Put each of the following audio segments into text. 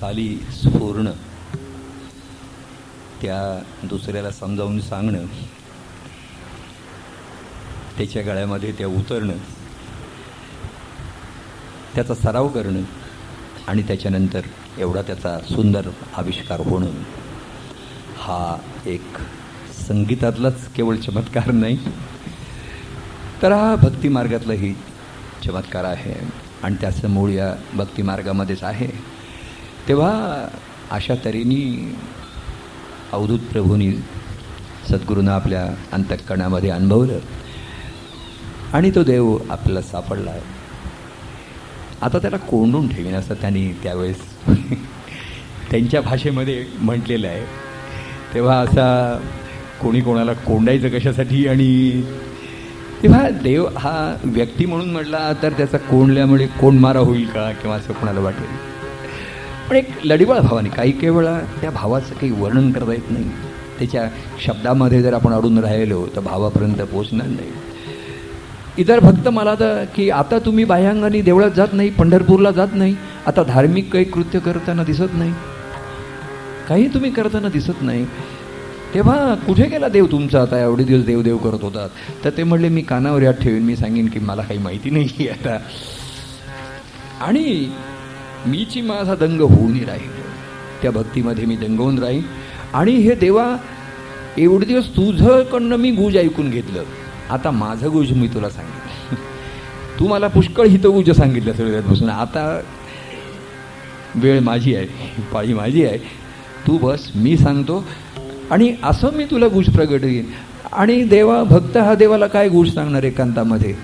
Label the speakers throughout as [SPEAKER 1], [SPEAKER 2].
[SPEAKER 1] साली स्फूर्ण त्या दुसऱ्याला समजावून सांगणं त्याच्या गळ्यामध्ये त्या उतरणं त्याचा सराव करणं आणि त्याच्यानंतर एवढा त्याचा सुंदर आविष्कार होणं हा एक संगीतातलाच केवळ चमत्कार नाही तर हा भक्तिमार्गातलाही चमत्कार आहे. आणि त्याचं मूळ या भक्तिमार्गामध्येच आहे. तेव्हा अशा तऱ्हेने अवधूत प्रभूंनी सद्गुरूंना आपल्या अंतःकरणामध्ये अनुभवलं आणि तो देव आपल्याला सापडला. आता त्याला कोंडून ठेवीन असं त्यांनी त्यावेळेस त्यांच्या भाषेमध्ये म्हटलेलं आहे. तेव्हा असा कोणी कोणाला कोंडायचं कशासाठी आणि तेव्हा देव हा व्यक्ती म्हणून म्हटला तर त्याचा कोंडल्यामुळे कोंड मारा होईल का किंवा असं कोणाला वाटेल? पण एक लढीवाळ भावाने काही काही वेळा त्या भावाचं काही वर्णन करता येत नाही. त्याच्या शब्दामध्ये जर आपण अडून राहिलो तर भावापर्यंत पोचणार नाही. इतर भक्त मला तर की आता तुम्ही बाह्यांगाने देवळात जात नाही पंढरपूरला जात नाही आता धार्मिक काही कृत्य करताना दिसत नाही. काही तुम्ही करताना दिसत नाही. तेव्हा कुठे गेला देव तुमचा? आता एवढे दिवस देव देव करत होतात. तर ते म्हणले मी कानावर यात ठेवीन. मी सांगेन की मला काही माहिती नाही आता. आणि मीची माझा दंग होऊनही राहील. त्या भक्तीमध्ये मी दंगवून राहील आणि हे देवा एवढे दिवस तुझंकडनं मी गुज ऐकून घेतलं. आता माझं गुज मी तुला सांगितलं. तू मला पुष्कळ हितगुज सांगितलं सगळ्यात आता वेळ माझी आहे पाळी माझी आहे. तू बस मी सांगतो. आणि असं मी तुला गुज प्रगट येईन आणि देवा भक्त हा देवाला काय गुज सांगणार एकांतामध्ये?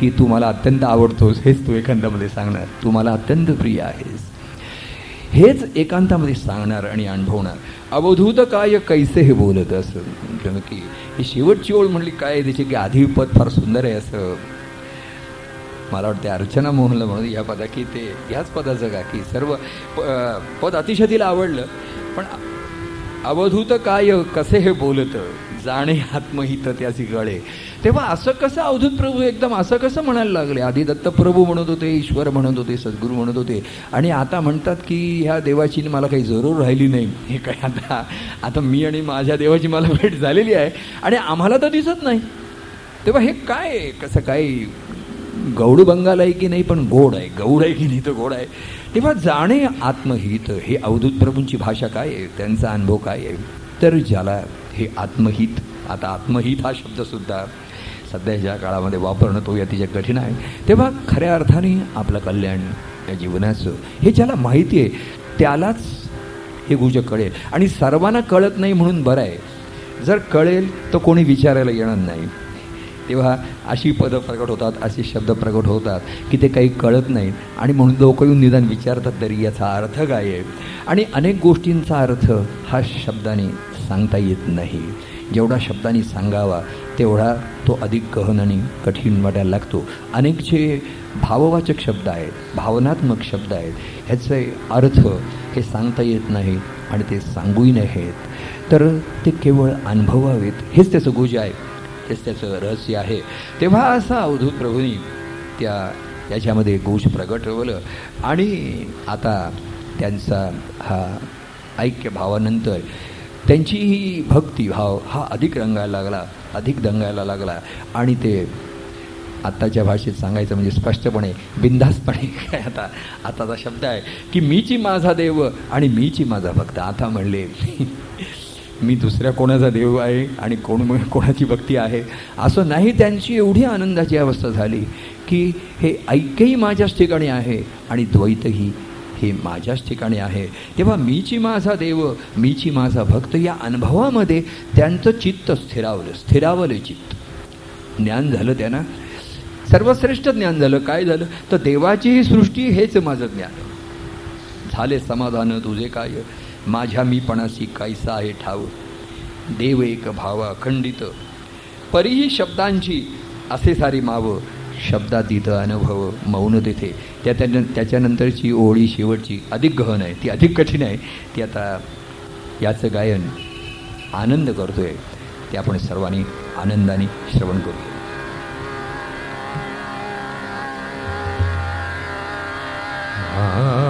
[SPEAKER 1] की तू मला अत्यंत आवडतोस हेच तू एकांतामध्ये सांगणार. तू मला अत्यंत प्रिय आहेस. हेच एकांतामध्ये सांगणार आणि अनुभवणार. अवधूत काय कैसे हे बोलत असं? की ही शेवटची ओळ म्हणली काय? त्याची की आधी पद फार सुंदर आहे असं. मला वाटते अर्चना मोहनला म्हणून या पदा की ते ह्याच पदाचं का की सर्व पद अतिशय तिला आवडलं. पण अवधूत काय कसे हे बोलत? जाणे आत्महित त्याची गळे. तेव्हा असं कसं अवधूत प्रभू एकदम असं कसं म्हणायला लागले? आधी दत्तप्रभू म्हणत होते ईश्वर म्हणत होते सद्गुरू म्हणत होते. आणि आता म्हणतात की ह्या देवाची मला काही जरूर राहिली नाही. हे काय आता आता मी आणि माझ्या देवाची मला भेट झालेली आहे. आणि आम्हाला तर दिसत नाही. तेव्हा हे काय कसं काय? गौड बंगाल आहे की नाही? पण गोड आहे. गौड आहे की नाही तर गोड आहे. तेव्हा जाणे आत्महित हे अवधूत प्रभूंची भाषा काय आहे? त्यांचा अनुभव काय आहे? तर ज्याला हे आत्महित आता आत्महित हा शब्दसुद्धा सध्याच्या काळामध्ये वापरणं तो अतिशय कठीण आहे. तेव्हा खऱ्या अर्थाने आपलं कल्याण या जीवनाचं हे ज्याला माहिती आहे त्यालाच हे गुज कळेल. आणि सर्वांना कळत नाही म्हणून बरं आहे. जर कळेल तर कोणी विचारायला येणार नाही. तेव्हा अशी पदं प्रकट होतात असे शब्द प्रकट होतात की ते काही कळत नाहीत आणि म्हणून लोक येऊन निदान विचारतात तरी याचा अर्थ काय आहे? आणि अनेक गोष्टींचा अर्थ हा शब्दाने सांगता येत नाही. जेवढा शब्दांनी सांगावा तेवढा तो अधिक गहन आणि कठीण वाटायला लागतो. अनेक जे भाववाचक शब्द आहेत भावनात्मक शब्द आहेत ह्याचे अर्थ हे सांगता येत नाही आणि ते सांगूही नाहीत तर ते केवळ अनुभवावेत हेच त्याचं गुज आहे हेच त्याचं रहस्य आहे. तेव्हा असा अवधूत प्रभूंनी त्या याच्यामध्ये गोष प्रगटवलं आणि आता त्यांचा हा ऐक्य भावानंतर त्यांची ही भक्तिभाव हा अधिक रंगायला लागला अधिक दंगायला लागला. आणि ते आत्ताच्या भाषेत सांगायचं म्हणजे स्पष्टपणे बिंदासपणे काय आता आताचा शब्द आहे की मीची माझा देव आणि मीची माझा भक्त. आता म्हणले मी दुसऱ्या कोणाचा देव आहे आणि कोण कोणाची भक्ती आहे? असं नाही त्यांची एवढी आनंदाची अवस्था झाली की हे ऐक्यही माझ्याच ठिकाणी आहे आणि द्वैतही हे माझ्याच ठिकाणी आहे. तेव्हा मीची माझा देव मीची माझा भक्त या अनुभवामध्ये त्यांचं चित्त स्थिरावलं स्थिरावलं चित्त. ज्ञान झालं त्यांना. सर्वश्रेष्ठ ज्ञान झालं. काय झालं? तर देवाची ही सृष्टी हेच माझं ज्ञान. झाले समाधान तुझे काय? माझ्या मीपणाशी कायसा आहे ठाव. देव एक भाव अखंडित परीही शब्दांची असे सारी माव शब्दातीत अनुभव मौन तिथे. त्या त्याच्यानंतरची ओळी शेवटची अधिक गहन आहे ती अधिक कठीण आहे. ती आता याचं गायन आनंद करतो आहे ते आपण सर्वांनी आनंदाने श्रवण करू.
[SPEAKER 2] आ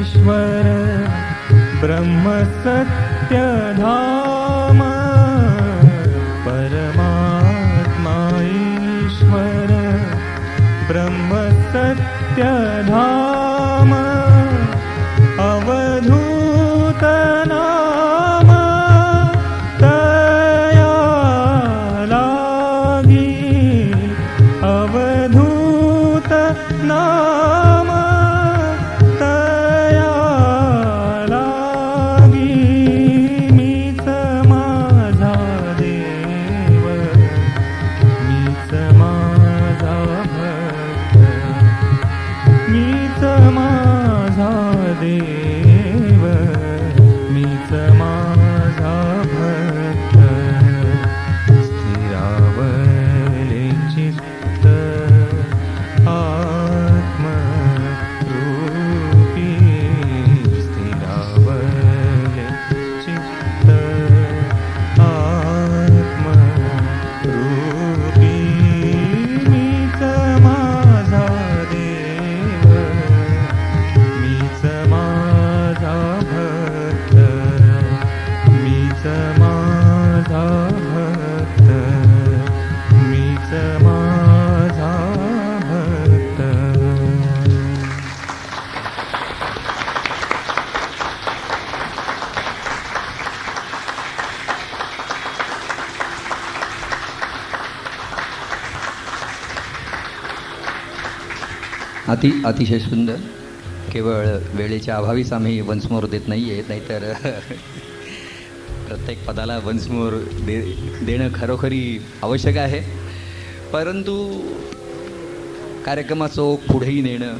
[SPEAKER 2] ईश्वर ब्रह्म
[SPEAKER 1] सत्यधा अतिशय सुंदर. केवळ वेळेच्या अभावीच आम्ही वंसमोर देत नाही आहे नाहीतर प्रत्येक पदाला वंसमोर दे देणं खरोखरी आवश्यक आहे. परंतु कार्यक्रमाचं पुढेही नेणं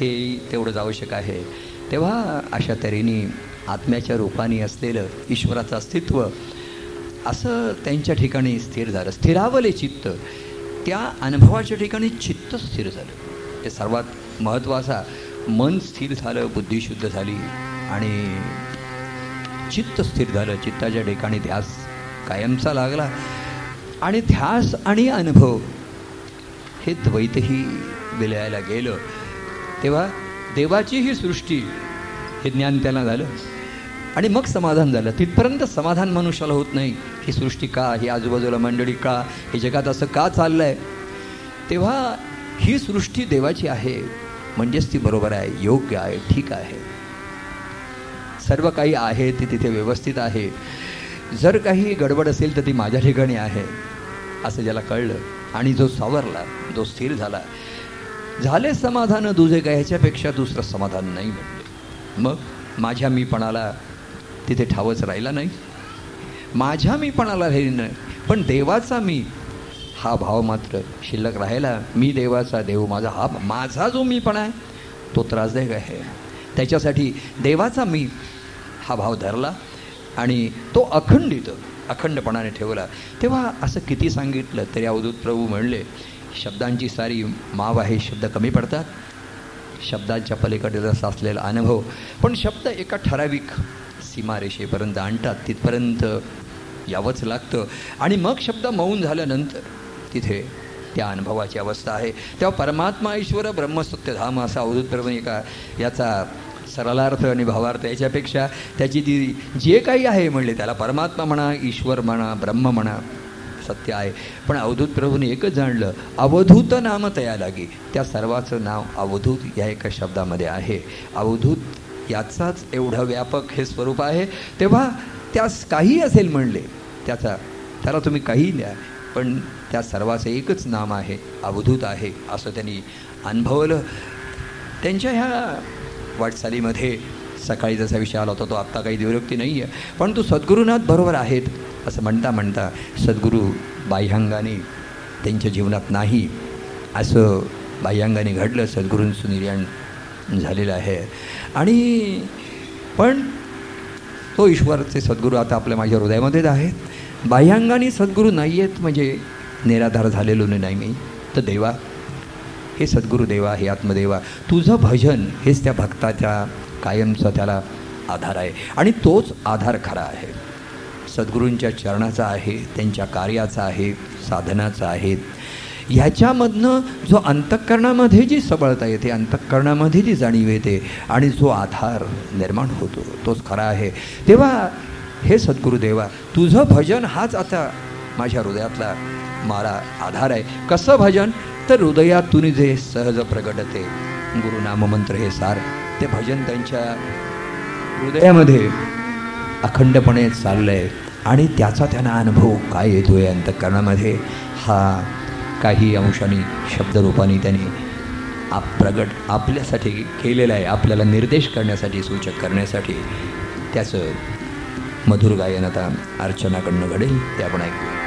[SPEAKER 1] हे तेवढंच आवश्यक आहे. तेव्हा अशा तऱ्हेने आत्म्याच्या रूपाने असलेलं ईश्वराचं अस्तित्व असं त्यांच्या ठिकाणी स्थिर झालं. स्थिरावले चित्त. त्या अनुभवाच्या ठिकाणी चित्त स्थिर झालं. हे सर्वात महत्त्वाचा मन स्थिर झालं बुद्धी शुद्ध झाली आणि चित्त स्थिर झालं. चित्ताच्या ठिकाणी ध्यास कायमचा लागला. आणि ध्यास आणि अनुभव हे द्वैतही विलयाला गेलं. तेव्हा देवाची ही सृष्टी हे ज्ञान त्याला झालं. आणि मग समाधान झालं. तिथपर्यंत समाधान मनुष्याला होत नाही. ही सृष्टी का? ही आजूबाजूला मंडळी का? हे जगात असं का चाललं आहे तेव्हा ही सृष्टी देवाची आहे. म्हणजेच ती बरोबर आहे योग्य आहे ठीक आहे. सर्व काही आहे ती तिथे व्यवस्थित आहे. जर काही गडबड असेल तर ती माझ्या ठिकाणी आहे असं ज्याला कळलं आणि जो सावरला जो स्थिर झाला. झाले समाधान दुजे काय ह्याच्यापेक्षा दुसरं समाधान नाही म्हणले. मग माझ्या मीपणाला तिथे ठावच राहिला नाही. माझ्या मीपणाला राहिली नाही पण देवाचा मी हा भाव मात्र शिल्लक राहिला. मी देवाचा देव माझा हा माझा जो मीपणा आहे तो त्रासदायक आहे. त्याच्यासाठी देवाचा मी हा भाव धरला आणि तो अखंडित अखंडपणाने ठेवला. तेव्हा असं किती सांगितलं तरी अवधूत प्रभू म्हणले शब्दांची सारी माव आहे शब्द कमी पडतात. शब्दांच्या पलीकडे रस असलेला अनुभव. पण शब्द एका ठराविक सीमारेषेपर्यंत आणतात. तिथपर्यंत यावंच लागतं. आणि मग शब्द मौन झाल्यानंतर तिथे त्या अनुभवाची अवस्था आहे. तेव्हा परमात्मा ईश्वर ब्रह्मसत्यधाम असा अवधूत प्रभू एका याचा सरलार्थ आणि भावार्थ याच्यापेक्षा त्याची ती जे काही आहे म्हणले त्याला परमात्मा म्हणा ईश्वर म्हणा ब्रह्म म्हणा सत्य आहे. पण अवधूत प्रभूने एकच जाणलं अवधूत नाम तया लागी त्या सर्वाचं नाव अवधूत या एका शब्दामध्ये आहे. अवधूत याचाच एवढं व्यापक हे स्वरूप आहे. तेव्हा त्यास काही असेल म्हणले त्याचा त्याला तुम्ही काही द्या. पण त्या सर्वाचं एकच नाम आहे अवधूत आहे असं त्यांनी अनुभवलं. त्यांच्या ह्या वाटचालीमध्ये सकाळी जसा विषय आला होता तो आत्ता काही दिवृत्ती नाही आहे पण तो सद्गुरुनाथ बरोबर आहेत असं म्हणता म्हणता सद्गुरू बाह्यांगाने त्यांच्या जीवनात नाही असं बाह्यांगाने घडलं सद्गुरूंचं निर्याण झालेलं आहे. आणि पण तो ईश्वरचे सद्गुरू आता आपल्या माझ्या हृदयामध्येच आहेत. बाह्यांगाने सद्गुरू नाही आहेत म्हणजे निराधार झालेलो नाही मी. तर देवा हे सद्गुरू देवा हे आत्मदेवा तुझं भजन हेच त्या भक्ताच्या कायमचा त्याला आधार आहे. आणि तोच आधार खरा आहे. सद्गुरूंच्या चरणाचा आहे त्यांच्या कार्याचा आहे साधनाचा आहे. ह्याच्यामधनं जो अंतःकरणामध्ये जी सबळता येते अंतःकरणामध्ये जी जाणीव येते आणि जो आधार निर्माण होतो तोच खरा आहे. तेव्हा हे सद्गुरुदेवा तुझं भजन हाच आता माझ्या हृदयातला मला आधार आहे. कसं भजन? तर हृदयातून जे सहज प्रगटते गुरुनाममंत्र हे सार ते भजन त्यांच्या हृदयामध्ये अखंडपणे चाललं आहे आणि त्याचा त्यांना अनुभव काय येतो आहे अंतःकरणामध्ये हा काही अंशाने शब्दरूपाने त्यांनी आप प्रगट आपल्यासाठी केलेला आहे. आपल्याला निर्देश करण्यासाठी सूचक करण्यासाठी त्याचं मधुर गायन आता अर्चनाकडनं घडेल ते आपण ऐकूया.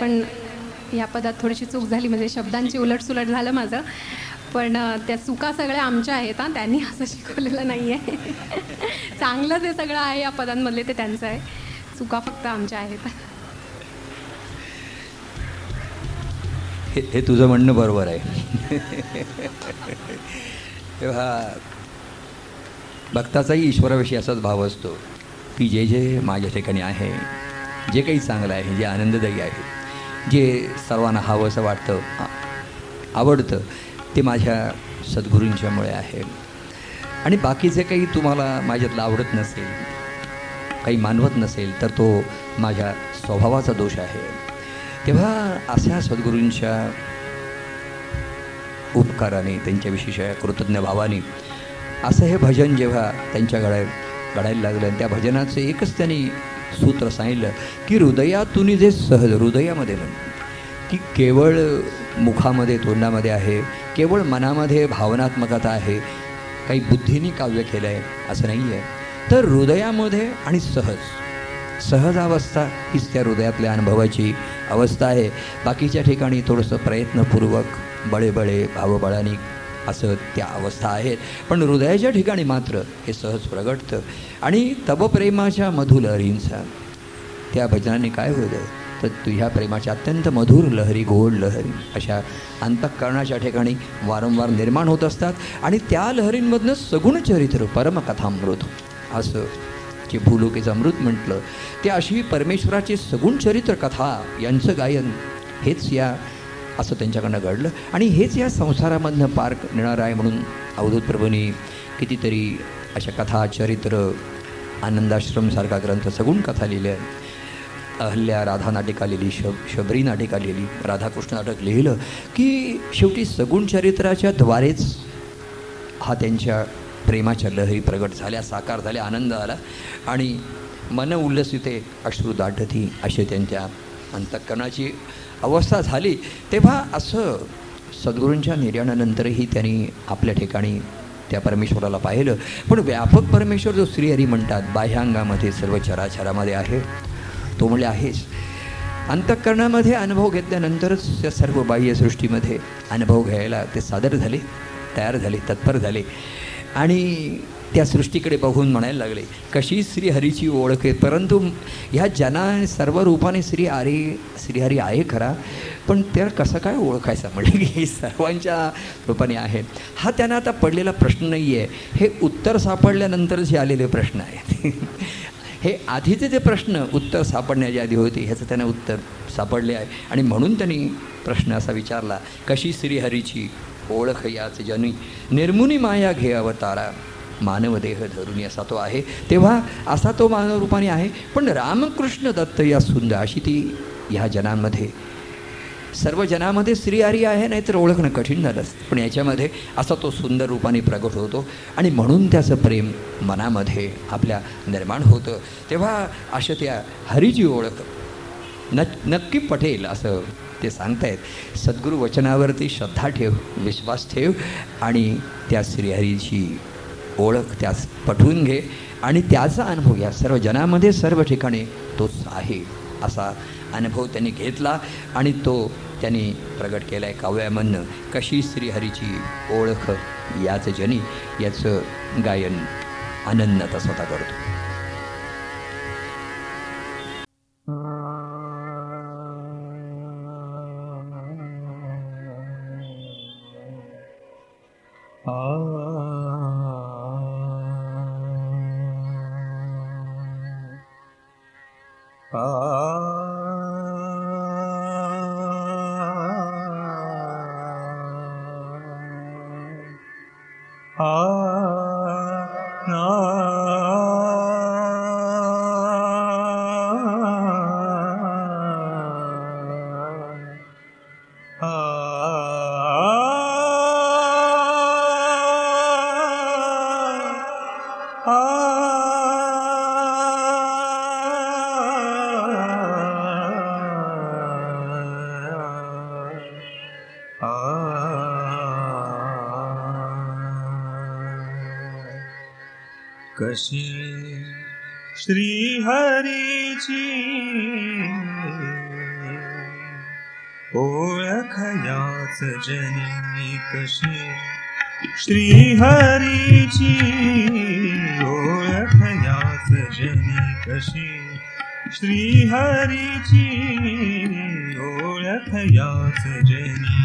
[SPEAKER 3] पण या पदात थोडीशी चूक झाली. म्हणजे शब्दांची उलटसुलट झालं माझं. पण त्या चुका सगळ्या आमच्या आहेत हां. त्यांनी असं शिकवलेलं नाही आहे चांगलं जे सगळं आहे या पदांमधले ते त्यांचं आहे. चुका फक्त आमच्या आहेत.
[SPEAKER 1] हे हे तुझं म्हणणं बरोबर आहे. तेव्हा भक्ताचाही ईश्वराविषयी असाच भाव असतो की जे जे माझ्या ठिकाणी आहे जे काही चांगलं आहे जे आनंददायी आहे जे सर्वांना हवं असं वाटतं आवडतं ते माझ्या सद्गुरूंच्यामुळे आहे. आणि बाकीचे काही तुम्हाला माझ्यातलं आवडत नसेल काही मानवत नसेल तर तो माझ्या स्वभावाचा दोष आहे. तेव्हा अशा सद्गुरूंच्या उपकाराने त्यांच्या विशेष कृतज्ञ भावाने असं हे भजन जेव्हा त्यांच्या गळ्या घडायला लागलं आणि त्या भजनाचं एकच त्यांनी सूत्र सांगितलं की हृदयातून जे सहज हृदयामध्ये की केवळ मुखामध्ये तोंडामध्ये आहे केवळ मनामध्ये भावनात्मकता आहे काही बुद्धीने काव्य केलं आहे असं नाही आहे तर हृदयामध्ये आणि सहज सहज अवस्था हीच त्या हृदयातल्या अनुभवाची अवस्था आहे. बाकीच्या ठिकाणी थोडंसं प्रयत्नपूर्वक बळेबळे भावबळानी असं त्या अवस्था आहेत. पण हृदयाच्या ठिकाणी मात्र हे सहज प्रगटतं. आणि तबप्रेमाच्या मधुलहरींचा त्या भजनाने काय होतं तर तुझ्या प्रेमाच्या अत्यंत मधुर लहरी गोड लहरी अशा अंतःकरणाच्या ठिकाणी वारंवार निर्माण होत असतात. आणि त्या लहरींमधनं सगुण चरित्र परमकथामृत असं जे भूलोकेचं अमृत म्हटलं ते अशी परमेश्वराची सगुण चरित्र कथा यांचं गायन हेच या असं त्यांच्याकडनं घडलं. आणि हेच या संसारामधनं पार नेणार आहे म्हणून अवधूत प्रभूंनी कितीतरी अशा कथा चरित्र आनंदाश्रमसारखा ग्रंथ सगुण कथा लिहिल्या अहल्या राधा नाटिका लिहिली शब शबरी नाटिका लिहिली राधाकृष्ण नाटक लिहिलं की शेवटी सगुण चरित्राच्या द्वारेच हा त्यांच्या प्रेमाच्या लहरी प्रगट झाल्या साकार झाल्या आनंद आला. आणि मन उल्लसिते अश्रू दाटती असे त्यांच्या अंतःकरणाची अवस्था झाली तेव्हा असं सद्गुरूंच्या निर्याणानंतरही त्यांनी आपल्या ठिकाणी त्या परमेश्वराला पाहिलं. पण व्यापक परमेश्वर जो श्रीहरी म्हणतात बाह्यांगामध्ये सर्व चराचरामध्ये आहे तो म्हणजे आहेच. अंतःकरणामध्ये अनुभव घेतल्यानंतरच त्या सर्व बाह्यसृष्टीमध्ये अनुभव घ्यायला ते सादर झाले तयार झाले तत्पर झाले. आणि त्या सृष्टीकडे बघून म्हणायला लागले कशी श्रीहरीची ओळख आहे. परंतु ह्या जना सर्व रूपाने श्री हरी श्रीहरी आहे खरा पण त्या कसं काय ओळखायचं? म्हणजे की सर्वांच्या रूपाने आहे. हा त्यांना आता पडलेला प्रश्न नाही आहे हे उत्तर सापडल्यानंतरच हे आलेले प्रश्न आहेत. हे आधीचे जे प्रश्न उत्तर सापडण्याच्या आधी होते ह्याचं त्यांना उत्तर सापडले आहे. आणि म्हणून त्यांनी प्रश्न असा विचारला कशी श्रीहरीची ओळख याच? जनी निर्मुनी माया घे अवतारा मानवदेह धरून असा तो आहे. तेव्हा असा तो मानवरूपाने आहे. पण रामकृष्ण दत्त या सुंदर अशी ती ह्या जनांमध्ये सर्व जनामध्ये श्रीहरी आहे नाहीतर ओळखणं कठीण झालं पण याच्यामध्ये असा तो सुंदर रूपाने प्रगट होतो. आणि म्हणून त्याचं प्रेम मनामध्ये आपल्या निर्माण होतं. तेव्हा अशा त्या हरीची ओळख न नक्की पटेल असं ते सांगतायत. सद्गुरू वचनावरती श्रद्धा ठेव विश्वास ठेव आणि त्या श्रीहरीची ओळख त्यास पटवून घे आणि त्याचा अनुभव घ्या सर्व जनामध्ये सर्व ठिकाणी तोच आहे. असा अनुभव त्यांनी घेतला आणि तो त्यांनी प्रगट केला आहे काव्यामधनं. कशी श्रीहरीची ओळख याच जनी याचं गायन आनंद आता स्वतः करतो.
[SPEAKER 2] Ah. ah. श्रीहरि ओलखयास जने कश्? श्रीहरि ओलखयास जनि कशी? श्री हरिजि ओलखयास् जनि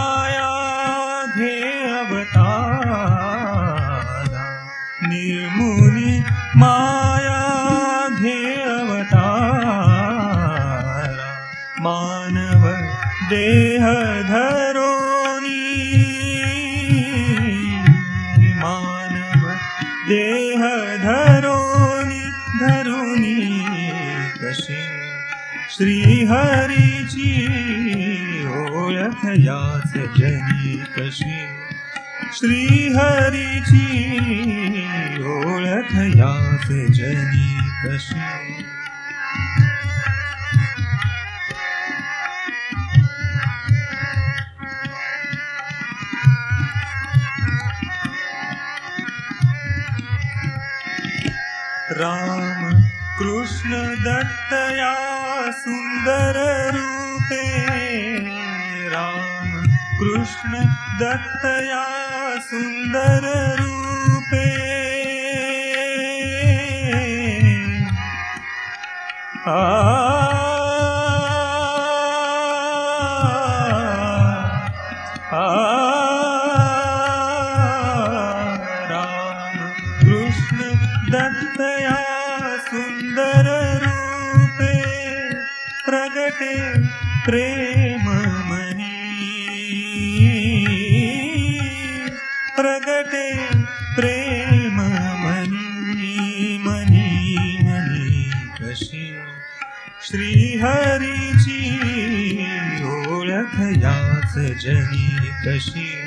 [SPEAKER 2] श्रीहरीची ओळख यास जनी कशी? राम कृष्ण दत्तया सुंदर रूपे राम कृष्ण दत्तया सुंदर रूपे। आ। राम जनी कशी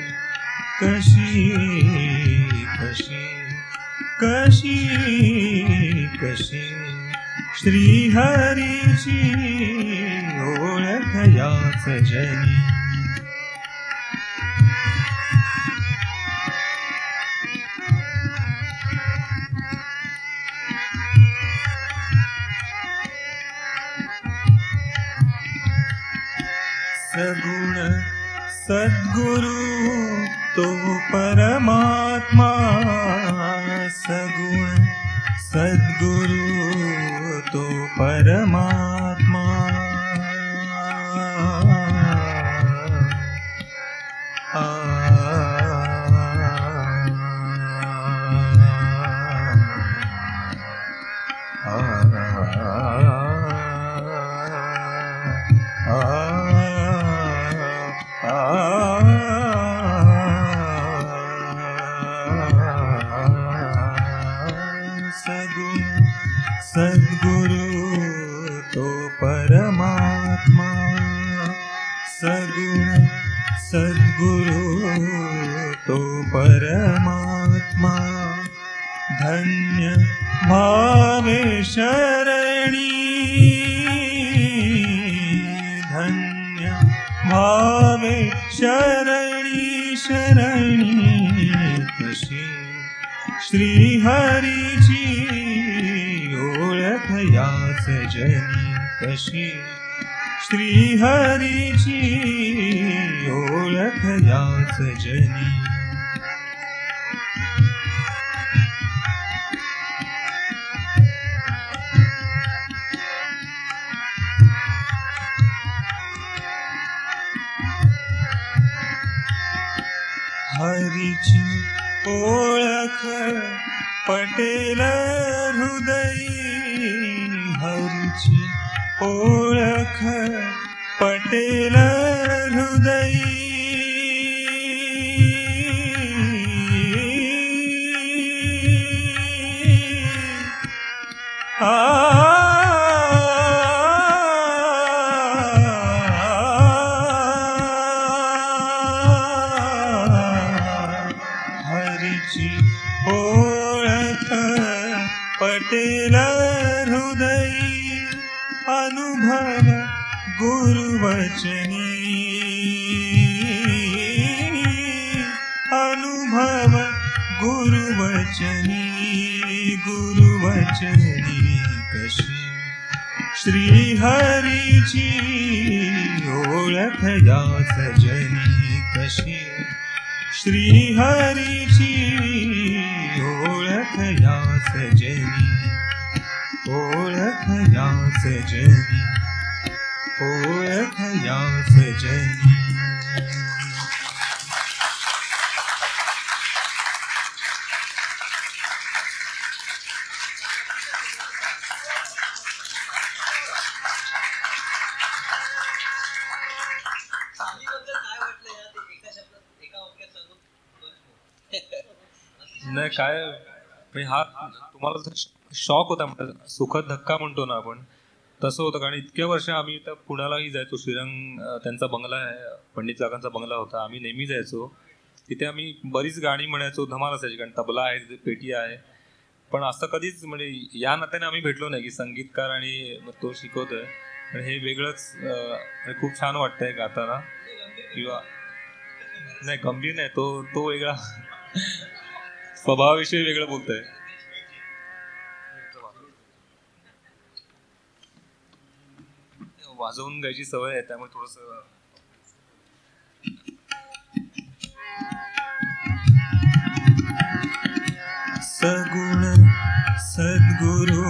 [SPEAKER 2] धन्य। भावे शरणी शरणी कशी श्रीहरीची ओळख याच जनी कशी। श्रीहरीची ओळख याच ओळख पटेल हृदय हरीची ओळख पटेल
[SPEAKER 4] काय म्हणजे हा तुम्हाला शॉक होता म्हणजे सुखद धक्का म्हणतो ना आपण तसं होतं. कारण इतक्या वर्ष आम्ही तर पुण्यालाही जायचो. श्रीरंग त्यांचा बंगला आहे पंडित जागांचा बंगला होता. आम्ही नेहमी जायचो. तिथे आम्ही बरीच गाणी म्हणायचो धमाल असायची कारण तबला आहे तिथे पेटी आहे. पण असं कधीच म्हणजे या नात्याने आम्ही भेटलो नाही की संगीतकार आणि मग तो शिकवतोय. आणि हे वेगळंच खूप छान वाटतंय गाताना. किंवा नाही गंभीर नाही तो तो वेगळा. स्वभावाविषयी वेगळं बोलतोय. वाजवून गायची सवय आहे त्यामुळे थोडस
[SPEAKER 2] सगुण सद्गुरु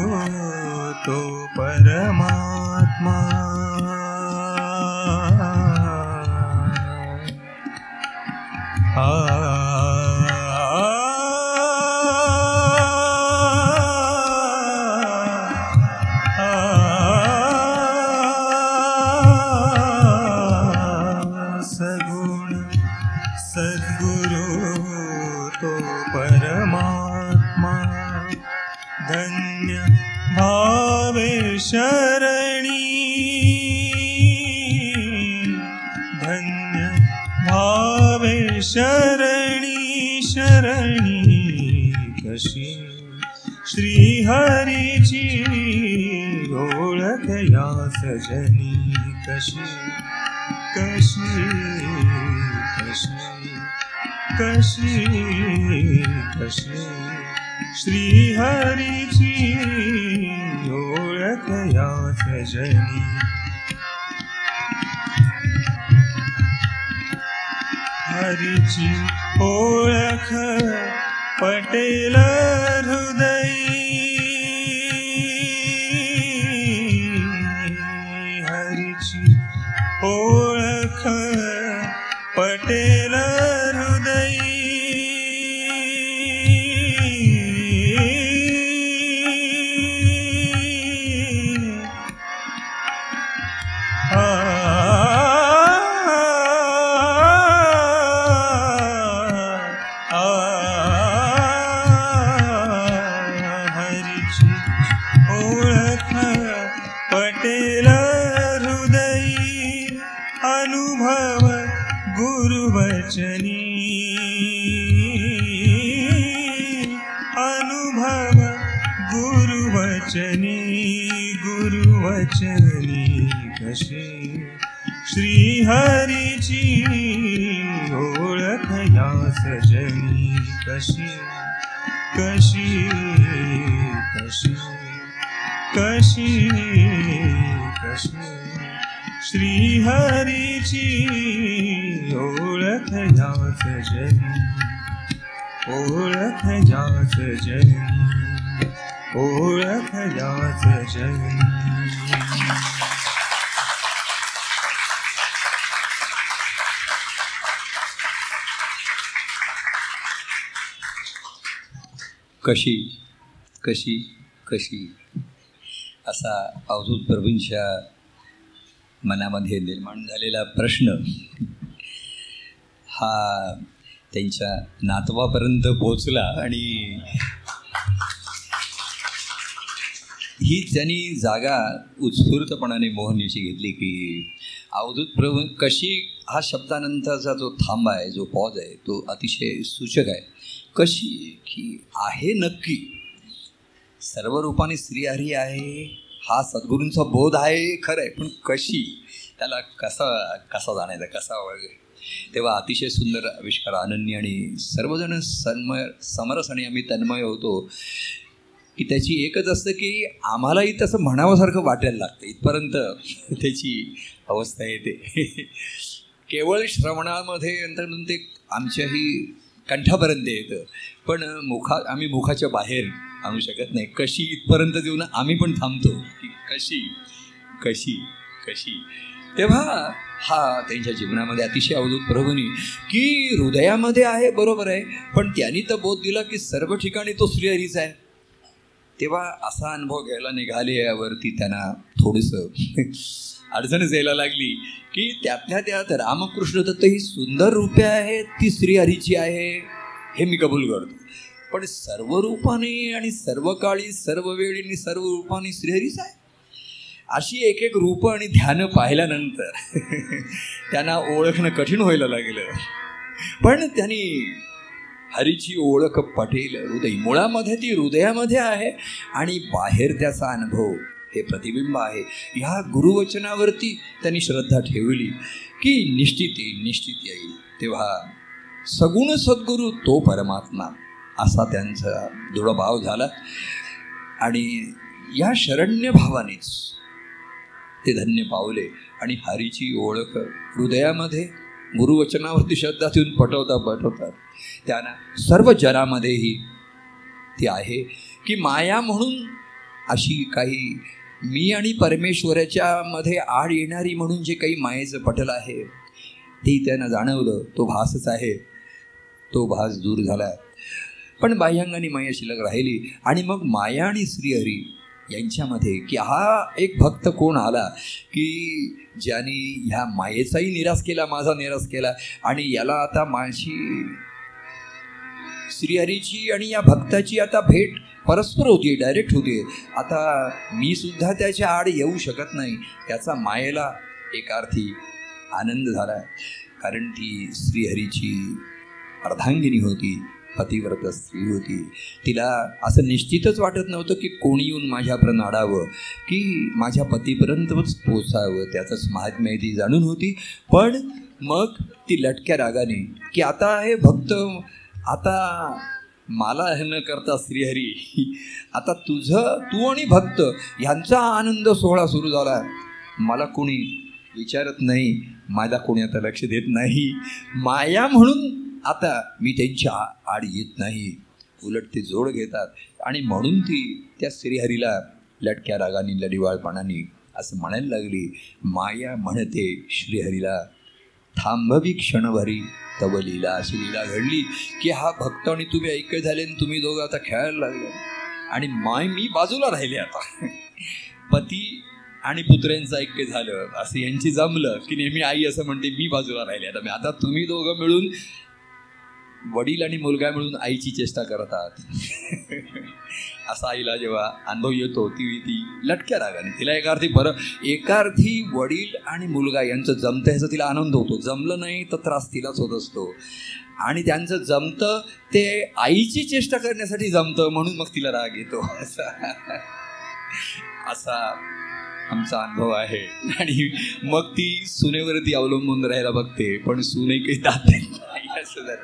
[SPEAKER 2] तो परमात्मा. आ श्रीहरीची ओळख या सजनी कशी कशी कशी कशी कशी श्रीहरीची ओळख या सजनी कशी कशी कशी?
[SPEAKER 1] असा अवधूत प्रभूंच्या मनामध्ये निर्माण झालेला प्रश्न हा त्यांच्या नातवापर्यंत पोहोचला आणि ही त्यांनी जागा उत्स्फूर्तपणाने मोहनीशी घेतली की अवधूत प्रभू कशी हा शब्दानंतरचा जो थांबा आहे जो पॉज आहे तो अतिशय सूचक आहे. कशी की आहे नक्की. सर्व रूपाने स्त्रीहरी आहे हा सद्गुरूंचा बोध आहे खरं आहे पण कशी? त्याला कसा कसा जाणायचा? कसा वळगे तेव्हा अतिशय सुंदर आविष्कार अनन्य आणि सर्वजण सन्मय समरस आणि आम्ही तन्मय होतो. की त्याची एकच असतं की आम्हालाही तसं म्हणावंसारखं वाटायला लागतं. इथपर्यंत त्याची अवस्था येते. केवळ श्रवणामध्ये नंतर नंतर ते आमच्याही कंठापर्यंत येतं. पण मुखा आम्ही मुखाच्या बाहेर आणू शकत नाही. कशी इथपर्यंत देऊन आम्ही पण थांबतो की कशी कशी कशी. तेव्हा हा त्यांच्या जीवनामध्ये अतिशय अवधूत प्रभूनी की हृदयामध्ये आहे बरोबर आहे. पण त्यांनी तर बोध दिला की सर्व ठिकाणी तो श्रीहरीच आहे. तेव्हा असा अनुभव घ्यायला निघाले यावरती त्यांना थोडंसं अडचणच यायला लागली की त्यातल्या त्यात रामकृष्ण दत्त ही सुंदर रूपे आहेत ती श्रीहरीची आहे हे मी कबूल करतो. पण सर्व रूपाने आणि सर्व काळी सर्व वेळी सर्व रूपाने श्रीहरीच आहे. अशी एक एक रूप आणि ध्यान पाहिल्यानंतर त्यांना ओळखणं कठीण व्हायला लागलं. पण त्यांनी हरीची ओळख पटेल हृदय मुळामध्ये ती हृदयामध्ये आहे आणि बाहेर त्याचा अनुभव हे प्रतिबिंब आहे. ह्या गुरुवचनावरती त्यांनी श्रद्धा ठेवली की निश्चित येईल निश्चित येईल. तेव्हा सगुण सद्गुरू तो परमात्मा असा त्यांचा दृढभाव झाला. आणि या शरण्य भावानेच ते धन्य पावले आणि हरीची ओळख हृदयामध्ये गुरुवचनावरती श्रद्धा ठेवून पटवता पटवतात त्यांना सर्व जनामध्येही ती आहे की माया म्हणून अशी काही मी आणि परमेश्वराच्या मध्ये आड येणारी म्हणून जे काही मायेचं पटल आहे ते त्यांना जाणवलं. तो भासच आहे. तो भास दूर झाला. पण बाह्यांगाने माया शिल्लक राहिली आणि मग माया आणि श्रीहरी यांच्यामध्ये की हा एक भक्त कोण आला की ज्याने ह्या मायेचाही निराश केला माझा निराश केला आणि याला आता माझी श्रीहरीची आणि या भक्ताची आता भेट परस्पर होती डायरेक्ट होती आता मी सुद्धा त्याच्या आड येऊ शकत नाही त्याचा मायेला एका अर्थी आनंद झाला कारण ती श्रीहरीची अर्धांगिनी होती पतिव्रत स्त्री होती. तिला असं निश्चितच वाटत नव्हतं की कोणी येऊन माझ्यापर्यंत आडावं की माझ्या पतीपर्यंतच पोचावं त्याचंच महात्म्य ती जाणून होती. पण मग ती लटक्या रागाने की आता हे भक्त आता मला हे न करता श्रीहरी आता तुझं तू आणि भक्त ह्यांचा आनंद सोहळा सुरू झाला मला कोणी विचारत नाही माझा कोणी आता लक्ष देत नाही. माया म्हणून आता मी त्यांच्या आड येत नाही. उलट ते जोड घेतात. आणि म्हणून ती त्या श्रीहरीला लटक्या रागाने लढिवाळपणाने असं म्हणायला लागली. माया म्हणते श्रीहरीला थांबवी क्षणभरी. तव लीला अशी लीला घडली की हा भक्त आणि तुम्ही ऐक्य झाले आणि तुम्ही दोघं आता खेळायला लागले. आणि माय मी बाजूला राहिले आता. पती आणि पुत्र्यांचं ऐक्य झालं. असं यांची जमलं की नेहमी आई असं म्हणते मी बाजूला राहिले आता. आता तुम्ही दोघं मिळून वडील आणि मुलगा मिळून आईची चेष्टा करतात असा आईला जेव्हा अनुभव येतो ती ती लटक्या रागाने तिला एका अर्थी बरं एका अर्थी वडील आणि मुलगा यांचं जमतं ह्याचा तिला आनंद होतो. जमलं नाही तर त्रास तिलाच होत असतो. आणि त्यांचं जमतं ते आईची चेष्टा करण्यासाठी जमतं म्हणून मग तिला राग येतो. असा असा आमचा अनुभव आहे. आणि मग ती सुनेवरती अवलंबून राहायला बघते पण सुने काही दात नाही असं जर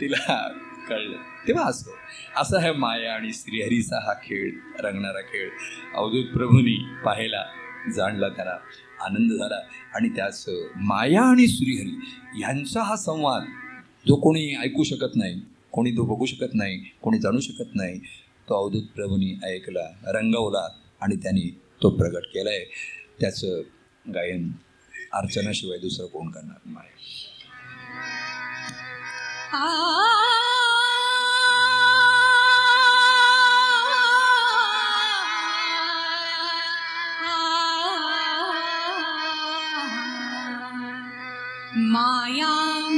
[SPEAKER 1] तिला कळलं. तेव्हा असतो असा आहे माया आणि श्रीहरीचा हा खेळ रंगणारा खेळ. अवधूत प्रभूंनी पाहायला जाणला त्याला आनंद झाला. आणि त्याच माया आणि श्रीहरी ह्यांचा हा संवाद जो कोणी ऐकू शकत नाही कोणी तो बघू शकत नाही कोणी जाणू शकत नाही तो अवधूत प्रभूंनी ऐकला रंगवला आणि त्यांनी तो प्रगट केला आहे त्याचं गायन अर्चनाशिवाय दुसरं कोण करणार? माया.
[SPEAKER 5] मायाणके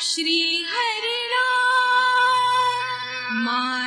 [SPEAKER 5] श्रीहरिणा। मा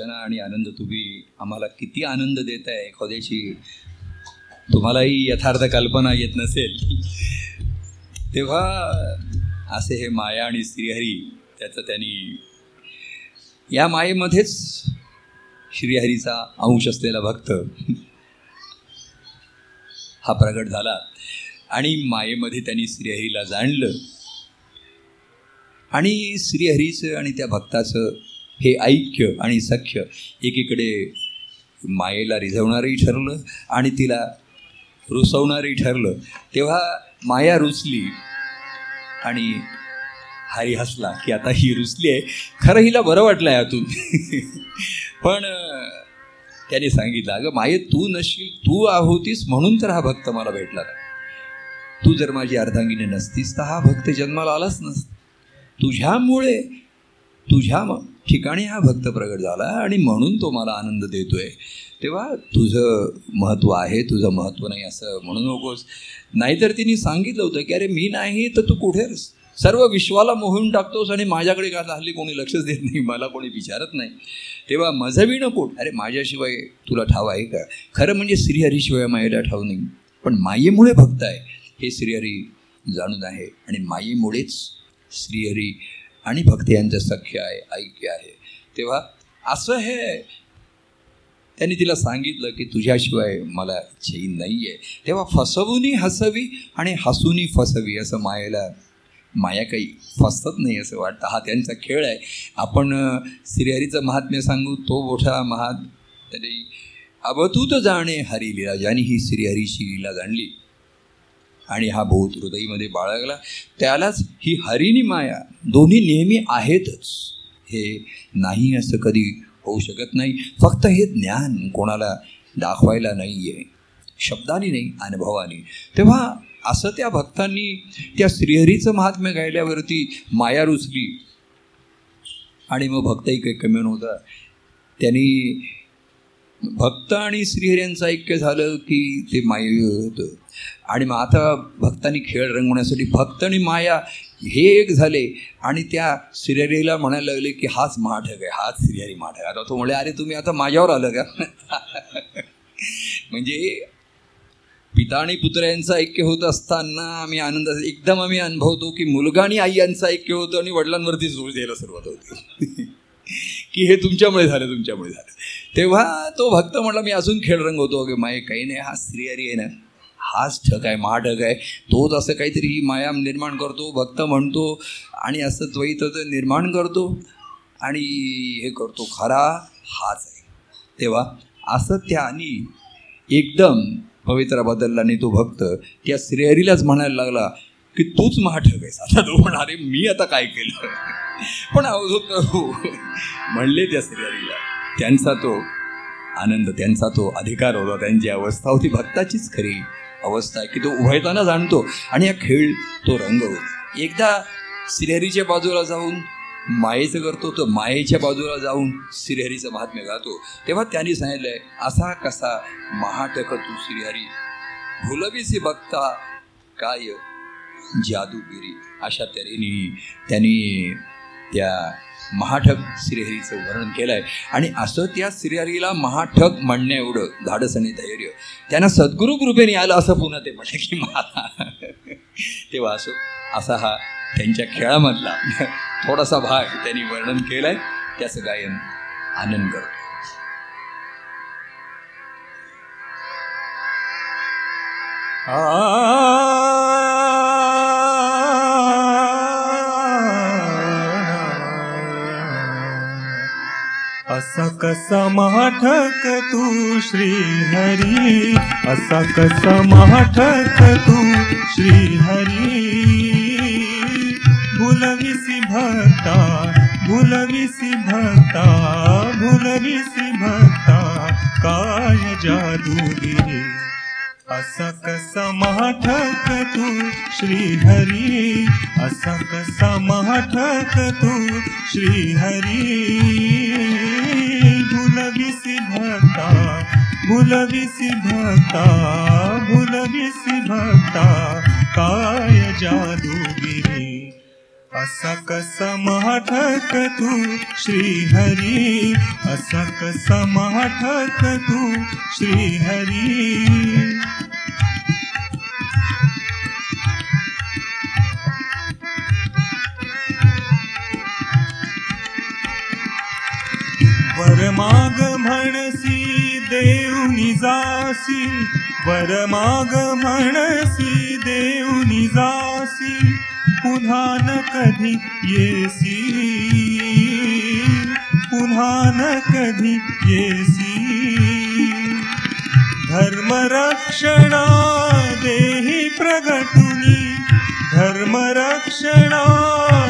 [SPEAKER 1] अर्चना आणि आनंद तुम्ही आम्हाला किती आनंद देत आहे एखाद्याची तुम्हालाही यथार्थ कल्पना येत नसेल. तेव्हा असे हे माया आणि श्रीहरी त्याचं त्यांनी या मायेमध्येच श्रीहरीचा अंश असलेला भक्त हा प्रगट झाला. आणि मायेमध्ये त्यांनी श्रीहरीला जाणलं. आणि श्रीहरीचं आणि त्या भक्ताचं हे ऐक्य आणि सख्य एकीकडे मायेला रिझवणारही ठरलं आणि तिला रुसवणारही ठरलं. तेव्हा माया रुचली आणि हरी हसला की आता ही रुचली आहे. खरं हिला बरं वाटलं आहे यातून. पण त्याने सांगितलं अगं माये तू नसशील तू होतीस म्हणून तर हा भक्त मला भेटला तू जर माझी अर्धांगिनी नसतीस तर हा भक्त जन्माला आलाच नसता. तुझ्यामुळे तुझ्या ठिकाणी हा भक्त प्रगट झाला आणि म्हणून तो मला आनंद देतोय. तेव्हा तुझं महत्त्व आहे तुझं महत्त्व नाही असं म्हणू नकोस. नाहीतर तिने सांगितलं होतं की अरे मी नाही तर तू कुठे आहेस? सर्व विश्वाला मोहून टाकतोस आणि माझ्याकडे का हल्ली कोणी लक्षच देत नाही? मला कोणी विचारत नाही. तेव्हा मजबी नको. अरे माझ्याशिवाय तुला ठाव आहे का? खरं म्हणजे श्रीहरीशिवाय मायेला ठाव नाही. पण मायेमुळे भक्त आहे. हे श्रीहरी जाणून आहे. आणि मायेमुळेच श्रीहरी आणि भक्त यांचं सख्य आहे ऐक्य आहे. तेव्हा असं हे त्यांनी तिला सांगितलं की तुझ्याशिवाय मला चैन नाही आहे तेव्हा फसवूनही हसवी आणि हसूनही फसवी असं मायेला माया काही फसत नाही असं वाटतं. हा त्यांचा खेळ आहे. आपण श्रीहरीचं महात्म्य सांगू तो मोठा महात तरी अवतूत जाणे हरी लीला. ज्याने ही श्रीहरीची लीला जाणली. आणि हा भूत हृदयीमध्ये बाळगला. त्यालाच ही हरिणी माया दोन्ही नेहमी आहेतच. हे नाही असं कधी होऊ शकत नाही. फक्त हे ज्ञान कोणाला दाखवायला नाही आहे शब्दानी नाही अनुभवाने. तेव्हा असं त्या भक्तांनी त्या श्रीहरीचं महात्म्य गायल्यावरती माया रुचली आणि मग भक्तही काही कमी नव्हता त्यांनी भक्त आणि श्रीहऱ्यांचं ऐक्य झालं की ते माय होतं. आणि मग आता भक्तांनी खेळ रंगवण्यासाठी भक्त आणि माया हे एक झाले. आणि त्या श्रीहरीला म्हणायला लागले की हाच माढग आहे हाच सिरियारी माढग आहे. आता तो म्हणे अरे तुम्ही आता माझ्यावर आलं का? म्हणजे पिता आणि पुत्र यांचं ऐक्य होत असताना आम्ही आनंद एकदम आम्ही अनुभवतो की मुलगा आणि आई यांचं ऐक्य होतं आणि वडिलांवरती जोर द्यायला सुरुवात होती. की हे तुमच्यामुळे झालं तुमच्यामुळे झालं. तेव्हा तो भक्त म्हटला मी अजून खेळ रंगवतो. की माय काही नाही हा स्त्रियारी आहे ना. हाच ठग आहे महाढग आहे. तोच असं काहीतरी ही माया निर्माण करतो भक्त म्हणतो आणि असं द्वैत निर्माण करतो आणि हे करतो. खरा हाच आहे. तेव्हा असं त्यानी एकदम पवित्रा बदलला आणि तो भक्त त्या श्रीहरीलाच म्हणायला लागला की तूच महाठग आहेस. आता तो म्हणाले मी आता काय केलं? पण हो. म्हणले त्या श्रीहरीला त्यांचा तो आनंद त्यांचा तो अधिकार होता त्यांची अवस्था होती भक्ताचीच खरी. अवस्था आहे की तो उभयताना जाणतो आणि हा खेळ तो रंगवतो एकदा श्रीहरीच्या बाजूला जाऊन मायेचं करतो तर मायेच्या बाजूला जाऊन श्रीहरीचं महात्म्य गातो. तेव्हा त्यांनी सांगितलंय असा कसा महाटक तू श्रीहरी भुलवीसी बघता काय जादूगिरी. अशा तऱ्हेने त्यांनी त्या महाठग श्रीहरीचं वर्णन केलं आहे आणि असं त्या श्रीहरीला महाठग म्हणण्या एवढं धाडस आणि धैर्य. त्यांना सद्गुरू कृपेने आलं असं पुन्हा ते म्हटलं की मला तेव्हा असो असा हा त्यांच्या खेळामधला थोडासा भाग त्यांनी वर्णन केलाय. त्याचं गायन आनंद करतो.
[SPEAKER 2] असा कसा माठक तू श्री हरी असा कसा माठक तू श्री हरी भुलविसी भक्ता भुलविसी भक्ता भुलविसी भक्ता काय जादूगिरी असा कसा माठक तू श्री हरी असा कसा माठक तू श्री हरी भुलविसी भक्ता भुलविसी भक्ता भुलविसी भक्ता काय जादूगिरी असा कसा माठक तू श्रीहरी? असा कसा माठक तू श्रीहरी? वरमाग म्हणसी देऊनी जासी। वरमाग म्हणसी देऊनी जासी। पुन्हा न कधी येसी? पुन्हा न कधी येसी? धर्मरक्षणा देहि प्रगटुनी। धर्मरक्षणा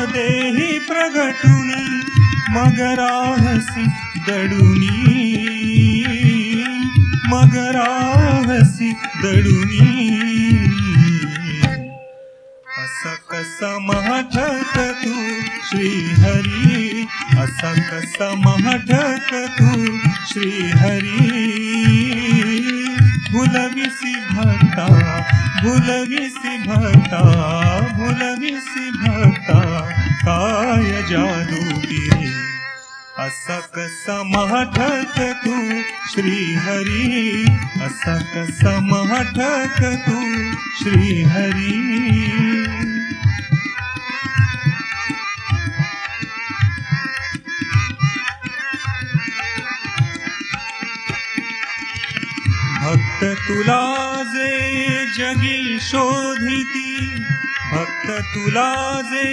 [SPEAKER 2] देहि प्रगटुनी। मग राहसी दडुनी मग राहसी दडुनी असा कसा माठक तू श्रीहरी असा कसा माठक तू श्रीहरी भुलविसी भक्ता भुलविसी भक्ता भुलविसी भक्ता काय जादूगिरी असा कसा माठक तू श्रीहरी। असा कसा माठक तू श्रीहरी। भक्त तुला जे जगी शोधिती। भक्त तुला जे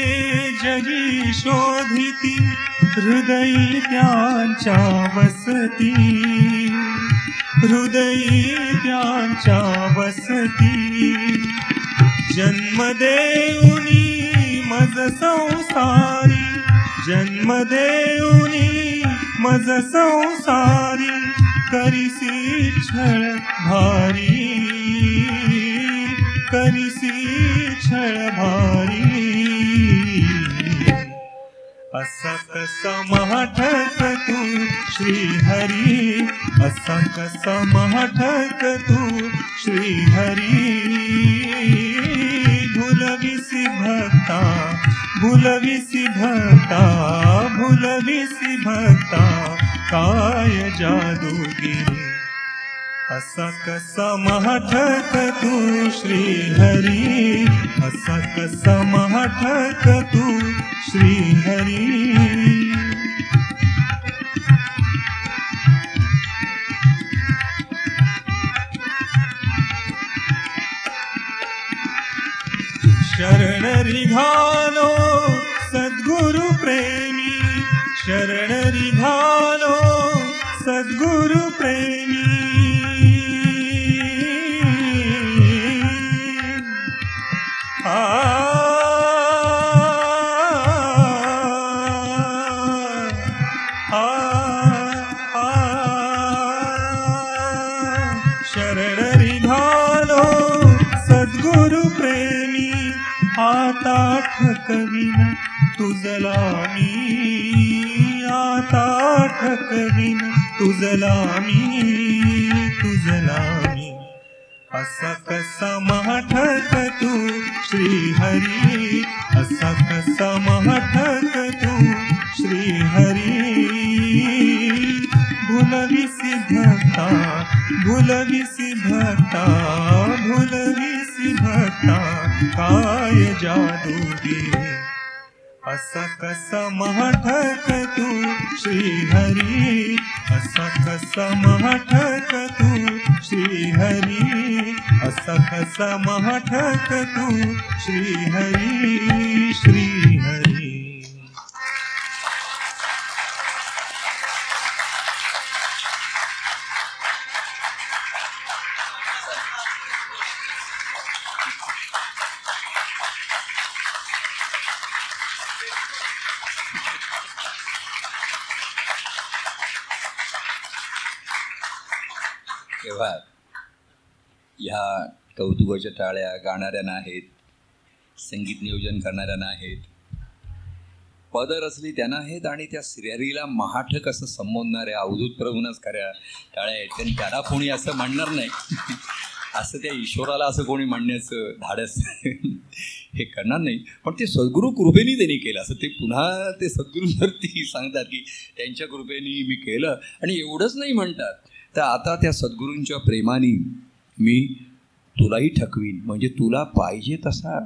[SPEAKER 2] जगी शोधिती हृदयी त्यांच्या वसती हृदयी वसती जन्म देऊनी मज संसारी। जन्म देऊनी मज संसारी भारी। करिसी छळ भारी असा कसा माठक तू श्रीहरी। असा कसा माठक तू श्रीहरी। भुलविसी भक्ता भुलविसी भक्ता भुलविसी भक्ता। काय जादूगिरी। असकमहकु श्री हरि। असक समहकु श्री हरि। शरण रि सद्गुरु प्रेमी। शरणरि भालो सद्गुरु प्रेमी। तुझला मी आता ठकविन तुझला मी तुझला मी असा कसा माठक तू श्रीहरी? असा कसा माठक तू श्रीहरी? भुलविसी भक्ता भुलविसी भक्ता भुलविसी भक्ता काय जादूगिरी असा कसा माठक तू श्रीहरी असा कसा माठक तू श्रीहरी श्रीहरी
[SPEAKER 1] कौतुकाच्या टाळ्या गाणाऱ्या नाहीत संगीत नियोजन करणाऱ्या नाहीत पद रचली त्यांना आहेत आणि त्या श्रेरीला महाठक असं संबोधणाऱ्या अवधूत प्रभूनच खऱ्या टाळ्या आहेत. त्यांनी त्याला कोणी असं म्हणणार नाही. असं त्या ईश्वराला असं कोणी म्हणण्याचं धाडस हे करणार नाही. पण ते सद्गुरू कृपेने त्यांनी केलं. असं ते पुन्हा ते सद्गुरूवरती सांगतात की त्यांच्या कृपेने मी केलं. आणि एवढंच नाही म्हणतात. तर आता त्या सद्गुरूंच्या प्रेमाने मी तुलाही ठकवीन. म्हणजे तुला पाहिजे तसा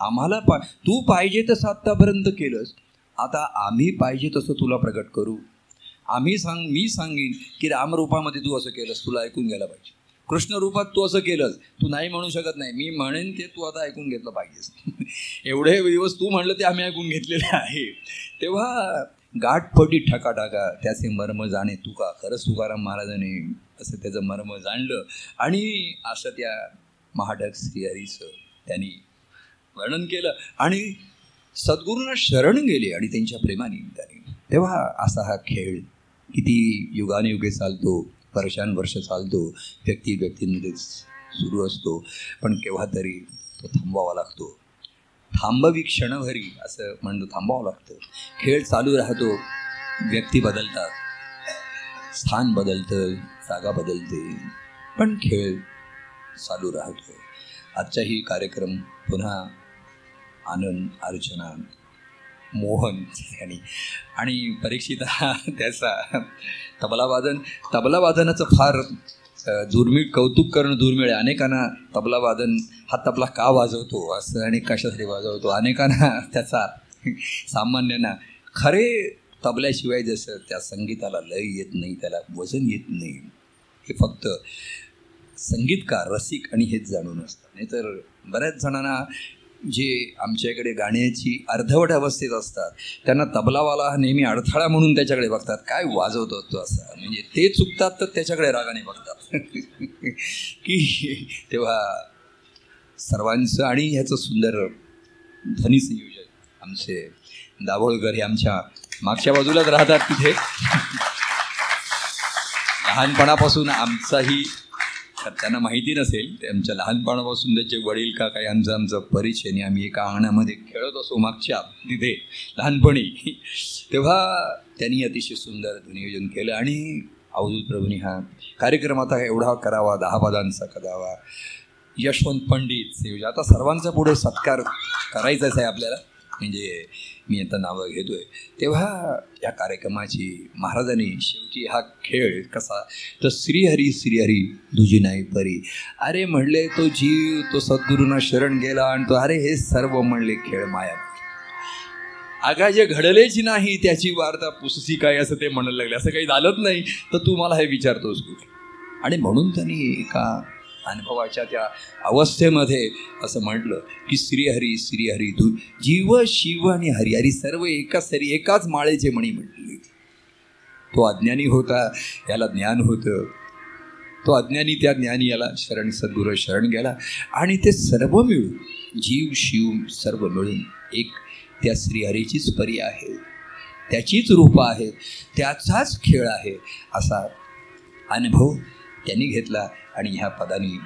[SPEAKER 1] आम्हाला पा तू पाहिजे तसं आत्तापर्यंत केलंस. आता आम्ही पाहिजे तसं तुला प्रकट करू. आम्ही सांग मी सांगेन की रामरूपामध्ये तू असं केलंस तुला ऐकून घ्यायला पाहिजे. कृष्ण रूपात तू असं केलंस तू नाही म्हणू शकत नाही. मी म्हणेन ते तू आता ऐकून घेतलं पाहिजेस. एवढे दिवस तू म्हणलं ते आम्ही ऐकून घेतलेलं आहे. तेव्हा गाठपटी ठका टाका त्याचे मर्म जाणे तुका. खरंच तुकाराम महाराजांनी असं त्याचं मर्म जाणलं. आणि असं त्या महाडक श्रीहरीचं त्यांनी वर्णन केलं. आणि सद्गुरूंना शरण गेले आणि त्यांच्या प्रेमाने त्यांनी तेव्हा असा हा खेळ किती युगानुयुगे चालतो वर्षानुवर्ष चालतो व्यक्ती व्यक्तींमध्ये सुरू असतो पण केव्हा तरी तो थांबवावा लागतो. थांबवी क्षणभरी असं म्हणणं थांबावं लागतं. खेळ चालू राहतो व्यक्ती बदलतात स्थान बदलतं जागा बदलते. पण खेळ चालू राहतो आजचाही कार्यक्रम पुन्हा आनंद अर्चना मोहन यांनी. आणि परीक्षित हा त्याचा तबलावादन तबलावादनाचं फार दुर्मिळ कौतुक करणं दुर्मिळ आहे. अनेकांना तबलावादन हा तबला का वाजवतो असं आणि कशासाठी वाजवतो? अनेकांना त्याचा सामान्यांना खरे तबल्याशिवाय जसं त्या संगीताला लय येत नाही त्याला वजन येत नाही. हे फक्त संगीतकार रसिक आणि हेच जाणून असतं नाहीतर बऱ्याच जणांना जे आमच्याकडे गाण्याची अर्धवट अवस्थेत असतात त्यांना तबलावाला हा नेहमी अडथळा म्हणून त्याच्याकडे बघतात. काय वाजवतो तो असा? म्हणजे ते चुकतात तर त्याच्याकडे रागाने बघतात. की तेव्हा सर्वांचं आणि ह्याचं सुंदर ध्वनी संयोजन. आमचे दाभोळकर हे आमच्या मागच्या बाजूलाच राहतात तिथे. लहानपणापासून आमचाही तर त्यांना माहिती नसेल आमच्या लहानपणापासून त्याचे वडील का काही आमचा आमचा परिचय आणि आम्ही एका अंगणामध्ये खेळत असो मागच्या तिथे लहानपणी. तेव्हा त्यांनी अतिशय सुंदर नियोजन केलं आणि अवधूत प्रभूंनी हा कार्यक्रम आता एवढा करावा दहा पदांचा करावा. यशवंत पंडित आता सर्वांचा पुढे सत्कार करायचाच आहे आपल्याला. म्हणजे मी आता नावं घेतोय. तेव्हा या कार्यक्रमाची महाराजांनी शेवटी हा खेळ कसा तर श्रीहरी श्रीहरी तुझी नाही परी. अरे म्हणले तो जीव तो सद्गुरूंना शरण गेला आणि तो अरे हे सर्व म्हणले खेळ माया. आगा जे घडलेच नाही त्याची वार्ता पुससी काय असं ते म्हणायला लागले. असं काही झालंच नाही तर तू मला हे विचारतोस कुठे? आणि म्हणून त्यांनी एका अनुभवाच्या त्या अवस्थेमध्ये असं म्हटलं की श्रीहरी श्रीहरी तू जीव शिव आणि हरी हरी सर्व एकाच सरी एकाच माळेचे म्हणी म्हटले तो अज्ञानी होता याला ज्ञान होतं. तो अज्ञानी त्या ज्ञानी याला शरण सद्गुरु शरण गेला आणि ते सर्व मिळून जीव शिव सर्व मिळून एक त्या श्रीहरीचीच परी आहे. त्याचीच रूपं आहेत त्याचाच खेळ आहे असा अनुभव त्यांनी घेतला. आणि ह्या पदानी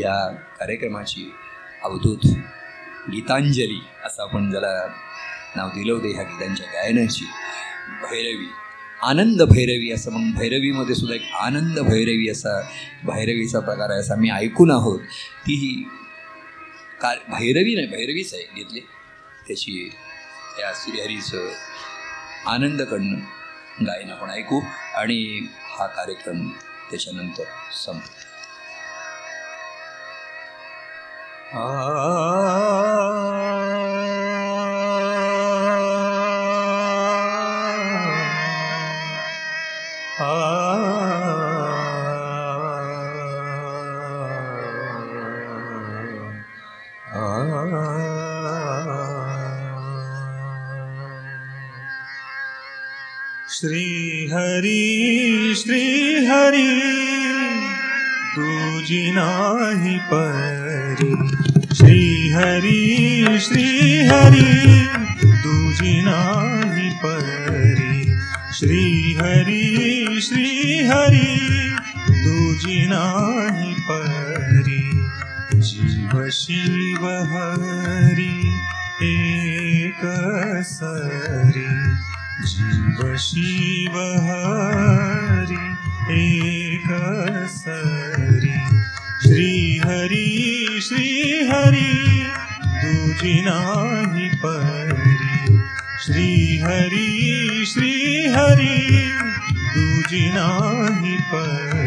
[SPEAKER 1] या कार्यक्रमाची अवधूत गीतांजली असं आपण ज्याला नाव दिलं होतं ह्या गीतांच्या गायनाची. भैरवी आनंद भैरवी असं म्हणून भैरवीमध्ये सुद्धा एक आनंद भैरवी असा भैरवीचा प्रकार आहे असा मी ऐकून आहोत. ती ही कार भैरवी नाही भैरवीच आहे घेतली. त्याची त्या श्रीहरीचं आनंदकडनं गायन आपण ऐकू आणि हा कार्यक्रम त्याच्यानंतर संपतो.
[SPEAKER 2] श्रीहरी श्रीहरी तुझी नाही परी। श्री हरी श्री हरी तुझी नाही परी। श्री हरी श्री हरी तुझी नाही परी। शिव शिव हरी एक सरी। जीव शिव हरी एक सरी। श्री हरी हरी दूजी नाही परी. श्री हरी श्री हरी दूजी नाही परी.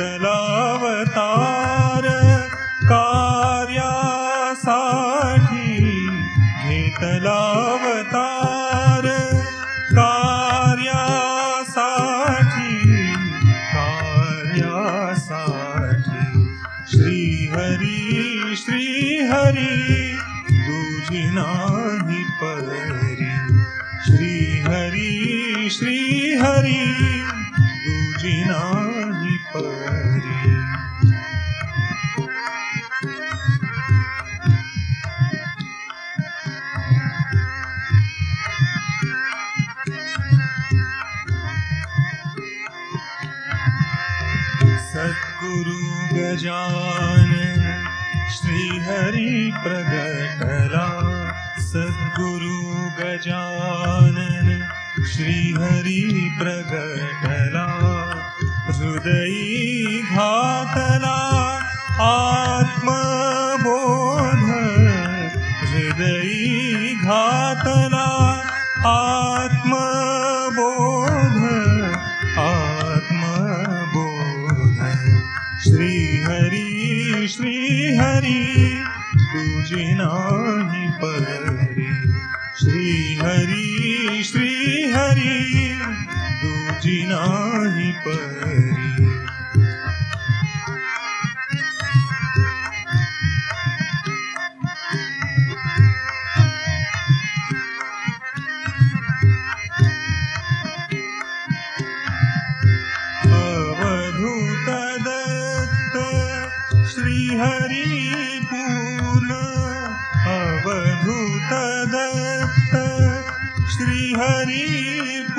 [SPEAKER 2] Hello. प्रगटला सद्गुरु गजानन श्रीहरि प्रगटला हृदयी घा श्रीहरिपुर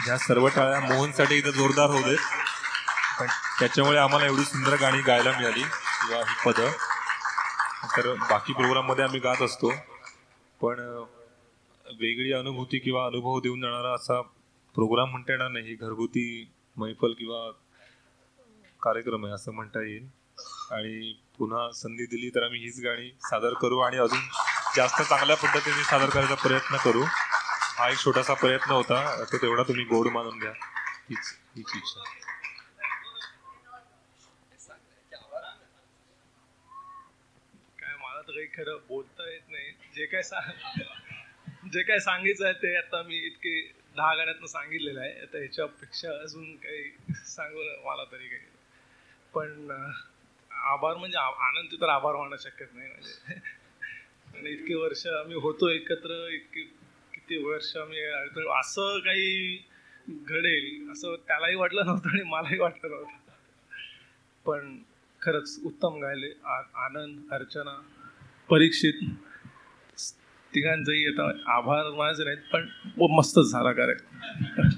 [SPEAKER 4] ह्या सर्व टाळ्या मोहनसाठी इथं जोरदार होऊ देत. पण त्याच्यामुळे आम्हाला एवढी सुंदर गाणी गायला मिळाली किंवा ही पदं. तर बाकी प्रोग्राममध्ये आम्ही गात असतो. पण वेगळी अनुभूती किंवा अनुभव देऊन जाणारा असा प्रोग्राम म्हणता येणार नाही. घरगुती मैफल किंवा कार्यक्रम आहे असं म्हणता येईल. आणि पुन्हा संधी दिली तर आम्ही हीच गाणी सादर करू आणि अजून जास्त चांगल्या पद्धतीने सादर करायचा प्रयत्न करू. हा एक छोटासा प्रयत्न होता. तो तेवढा तुम्ही गोड मानून घ्या. हीच हीच इच्छा.
[SPEAKER 6] काय मला तर काही खरं बोलता येत नाही. जे काय सांग जे काय सांगायचं आहे ते आता मी इतके दहा गाण्यातनं सांगितलेलं आहे. आता ह्याच्यापेक्षा अजून काही सांगू मला तरी काही पण आभार म्हणजे आ- आनंद तर आभार मानू शक्यत नाही. म्हणजे आणि इतके वर्ष आम्ही होतो एकत्र इतके ते वर्ष आम्ही असं काही घडेल असं त्यालाही वाटलं नव्हतं आणि मलाही वाटलं नव्हतं. पण खरंच उत्तम गायले. आनंद अर्चना परीक्षित तिघांचंही आता आभार माझे नाहीत पण मस्तच झाला कार्यक्रम.